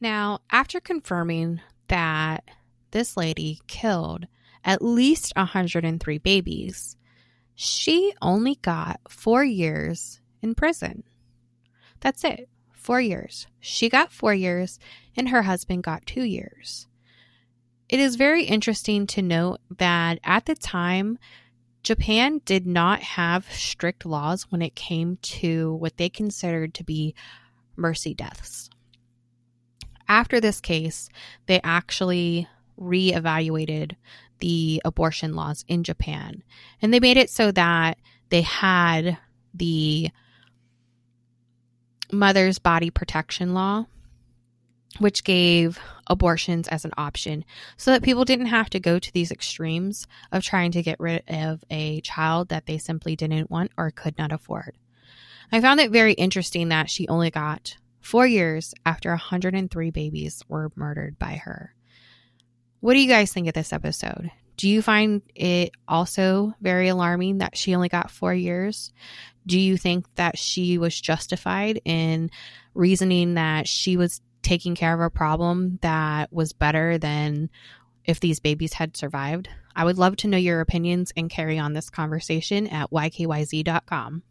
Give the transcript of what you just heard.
Now, after confirming that this lady killed at least 103 babies, she only got four years in prison. That's it. Four years. She got four years, and her husband got two years. It is very interesting to note that at the time, Japan did not have strict laws when it came to what they considered to be mercy deaths. After this case, they actually reevaluated the abortion laws in Japan and they made it so that they had the mother's body protection law which gave abortions as an option so that people didn't have to go to these extremes of trying to get rid of a child that they simply didn't want or could not afford. I found it very interesting that she only got four years after 103 babies were murdered by her. What do you guys think of this episode? Do you find it also very alarming that she only got four years? Do you think that she was justified in reasoning that she was taking care of a problem that was better than if these babies had survived? I would love to know your opinions and carry on this conversation at ykyz.com.